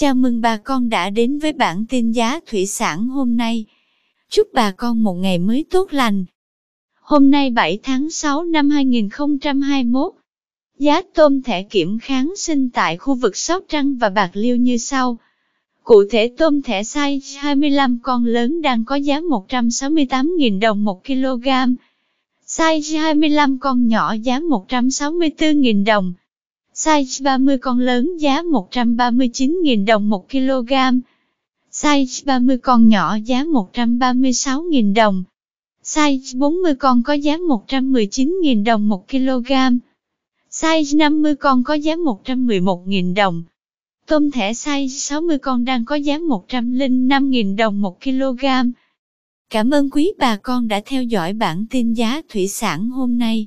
Chào mừng bà con đã đến với bản tin giá thủy sản hôm nay. Chúc bà con một ngày mới tốt lành. Hôm nay 7 tháng 6 năm 2021, giá tôm thẻ kiểm kháng sinh tại khu vực Sóc Trăng và Bạc Liêu như sau. Cụ thể tôm thẻ size 25 con lớn đang có giá 168.000 đồng 1 kg. Size 25 con nhỏ giá 164.000 đồng. Size 30 con lớn giá 139.000 đồng 1 kg. Size 30 con nhỏ giá 136.000 đồng. Size 40 con có giá 119.000 đồng 1 kg. Size 50 con có giá 111.000 đồng. Tôm thẻ size 60 con đang có giá 105.000 đồng 1 kg. Cảm ơn quý bà con đã theo dõi bản tin giá thủy sản hôm nay.